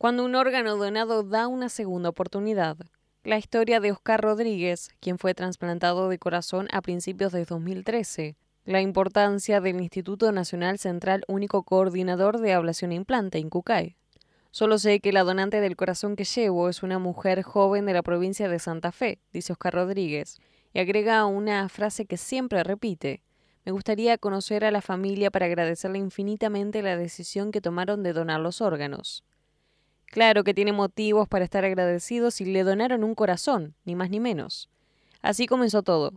cuando un órgano donado da una segunda oportunidad. La historia de Oscar Rodríguez, quien fue trasplantado de corazón a principios de 2013. La importancia del Instituto Nacional Central Único Coordinador de Ablación e Implante, INCUCAI. Solo sé que la donante del corazón que llevo es una mujer joven de la provincia de Santa Fe, dice Oscar Rodríguez, y agrega una frase que siempre repite. Me gustaría conocer a la familia para agradecerle infinitamente la decisión que tomaron de donar los órganos. Claro que tiene motivos para estar agradecidos y le donaron un corazón, ni más ni menos. Así comenzó todo.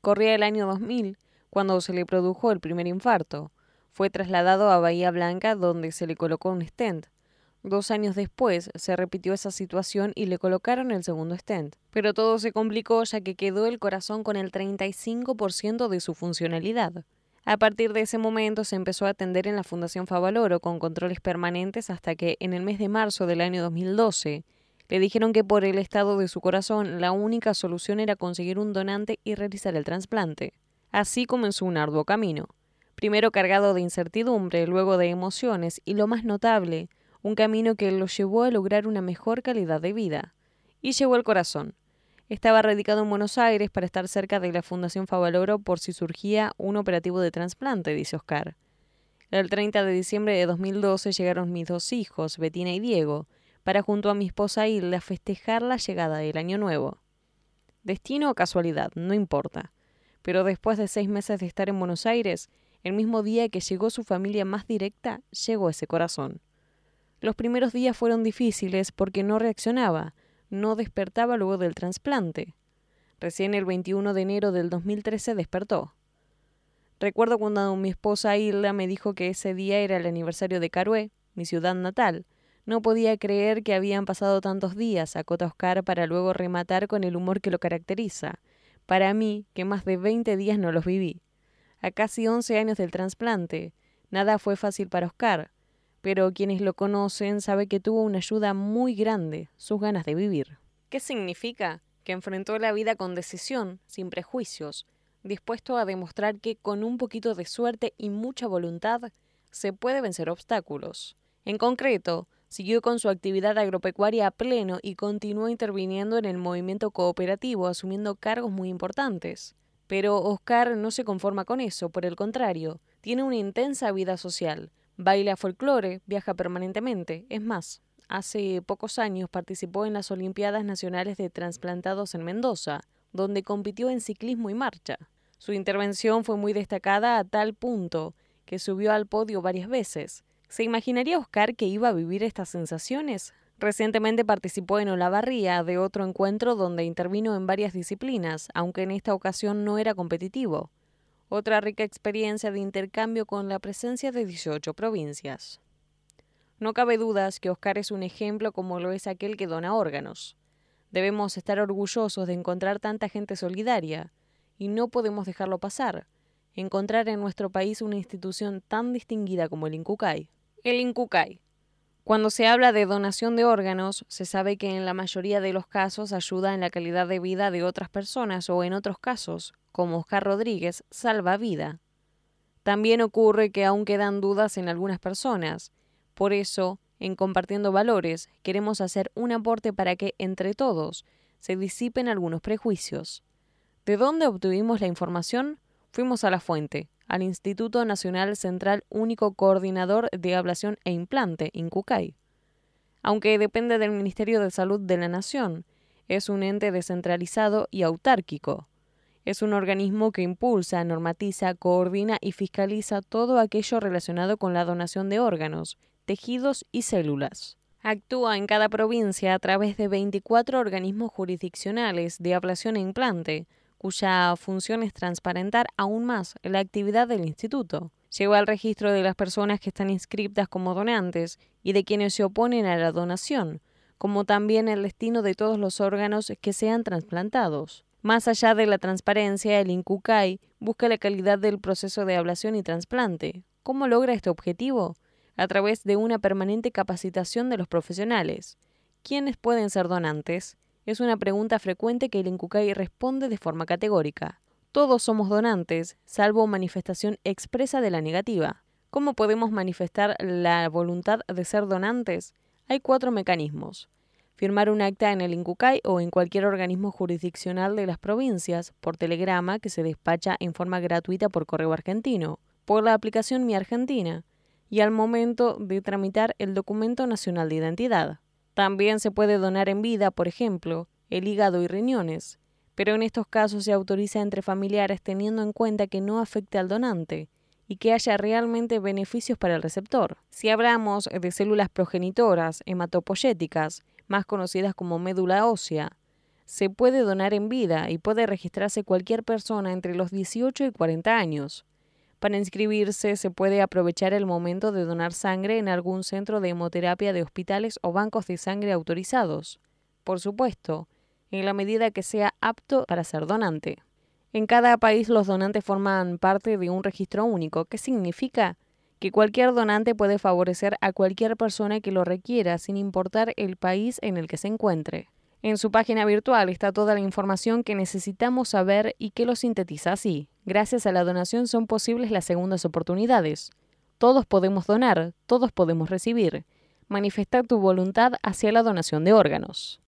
Corría el año 2000, cuando se le produjo el primer infarto. Fue trasladado a Bahía Blanca, donde se le colocó un stent. Dos años después se repitió esa situación y le colocaron el segundo stent. Pero todo se complicó ya que quedó el corazón con el 35% de su funcionalidad. A partir de ese momento se empezó a atender en la Fundación Favaloro con controles permanentes hasta que en el mes de marzo del año 2012 le dijeron que por el estado de su corazón la única solución era conseguir un donante y realizar el trasplante. Así comenzó un arduo camino. Primero cargado de incertidumbre, luego de emociones y lo más notable, un camino que lo llevó a lograr una mejor calidad de vida. Y llegó el corazón, estaba radicado en Buenos Aires para estar cerca de la Fundación Favaloro por si surgía un operativo de trasplante, dice Oscar. El 30 de diciembre de 2012 llegaron mis dos hijos, Betina y Diego, para junto a mi esposa Hilda festejar la llegada del año nuevo. Destino o casualidad, no importa. Pero después de seis meses de estar en Buenos Aires, el mismo día que llegó su familia más directa, llegó ese corazón. Los primeros días fueron difíciles porque no reaccionaba, no despertaba luego del trasplante. Recién el 21 de enero del 2013 despertó. Recuerdo cuando mi esposa Hilda me dijo que ese día era el aniversario de Carué, mi ciudad natal. No podía creer que habían pasado tantos días, acota Oscar para luego rematar con el humor que lo caracteriza. Para mí, que más de 20 días no los viví. A casi 11 años del trasplante, nada fue fácil para Oscar pero quienes lo conocen saben que tuvo una ayuda muy grande, sus ganas de vivir. ¿Qué significa? Que enfrentó la vida con decisión, sin prejuicios, dispuesto a demostrar que con un poquito de suerte y mucha voluntad se puede vencer obstáculos. En concreto, siguió con su actividad agropecuaria a pleno y continuó interviniendo en el movimiento cooperativo, asumiendo cargos muy importantes. Pero Oscar no se conforma con eso, por el contrario, tiene una intensa vida social, Baila folclore, viaja permanentemente. Es más, hace pocos años participó en las Olimpiadas Nacionales de Transplantados en Mendoza, donde compitió en ciclismo y marcha. Su intervención fue muy destacada a tal punto que subió al podio varias veces. ¿Se imaginaría Oscar que iba a vivir estas sensaciones? Recientemente participó en Olavarría de otro encuentro donde intervino en varias disciplinas, aunque en esta ocasión no era competitivo otra rica experiencia de intercambio con la presencia de 18 provincias. No cabe dudas que Oscar es un ejemplo como lo es aquel que dona órganos. Debemos estar orgullosos de encontrar tanta gente solidaria, y no podemos dejarlo pasar, encontrar en nuestro país una institución tan distinguida como el INCUCAI. El INCUCAI. Cuando se habla de donación de órganos, se sabe que en la mayoría de los casos ayuda en la calidad de vida de otras personas o en otros casos, como Oscar Rodríguez, salva vida. También ocurre que aún quedan dudas en algunas personas. Por eso, en Compartiendo Valores, queremos hacer un aporte para que, entre todos, se disipen algunos prejuicios. ¿De dónde obtuvimos la información? Fuimos a la fuente, al Instituto Nacional Central Único Coordinador de Ablación e Implante, INCUCAI. Aunque depende del Ministerio de Salud de la Nación, es un ente descentralizado y autárquico. Es un organismo que impulsa, normatiza, coordina y fiscaliza todo aquello relacionado con la donación de órganos, tejidos y células. Actúa en cada provincia a través de 24 organismos jurisdiccionales de ablación e implante, cuya función es transparentar aún más la actividad del instituto. Lleva al registro de las personas que están inscriptas como donantes y de quienes se oponen a la donación, como también el destino de todos los órganos que sean trasplantados. Más allá de la transparencia, el INCUCAI busca la calidad del proceso de ablación y trasplante. ¿Cómo logra este objetivo? A través de una permanente capacitación de los profesionales. ¿Quiénes pueden ser donantes? Es una pregunta frecuente que el INCUCAI responde de forma categórica. Todos somos donantes, salvo manifestación expresa de la negativa. ¿Cómo podemos manifestar la voluntad de ser donantes? Hay cuatro mecanismos. Firmar un acta en el INCUCAI o en cualquier organismo jurisdiccional de las provincias, por telegrama que se despacha en forma gratuita por correo argentino, por la aplicación Mi Argentina, y al momento de tramitar el documento nacional de identidad. También se puede donar en vida, por ejemplo, el hígado y riñones, pero en estos casos se autoriza entre familiares teniendo en cuenta que no afecte al donante y que haya realmente beneficios para el receptor. Si hablamos de células progenitoras hematopoyéticas, más conocidas como médula ósea, se puede donar en vida y puede registrarse cualquier persona entre los 18 y 40 años. Para inscribirse se puede aprovechar el momento de donar sangre en algún centro de hemoterapia de hospitales o bancos de sangre autorizados. Por supuesto, en la medida que sea apto para ser donante. En cada país los donantes forman parte de un registro único, ¿Qué significa que cualquier donante puede favorecer a cualquier persona que lo requiera sin importar el país en el que se encuentre. En su página virtual está toda la información que necesitamos saber y que lo sintetiza así. Gracias a la donación son posibles las segundas oportunidades. Todos podemos donar, todos podemos recibir. Manifestar tu voluntad hacia la donación de órganos.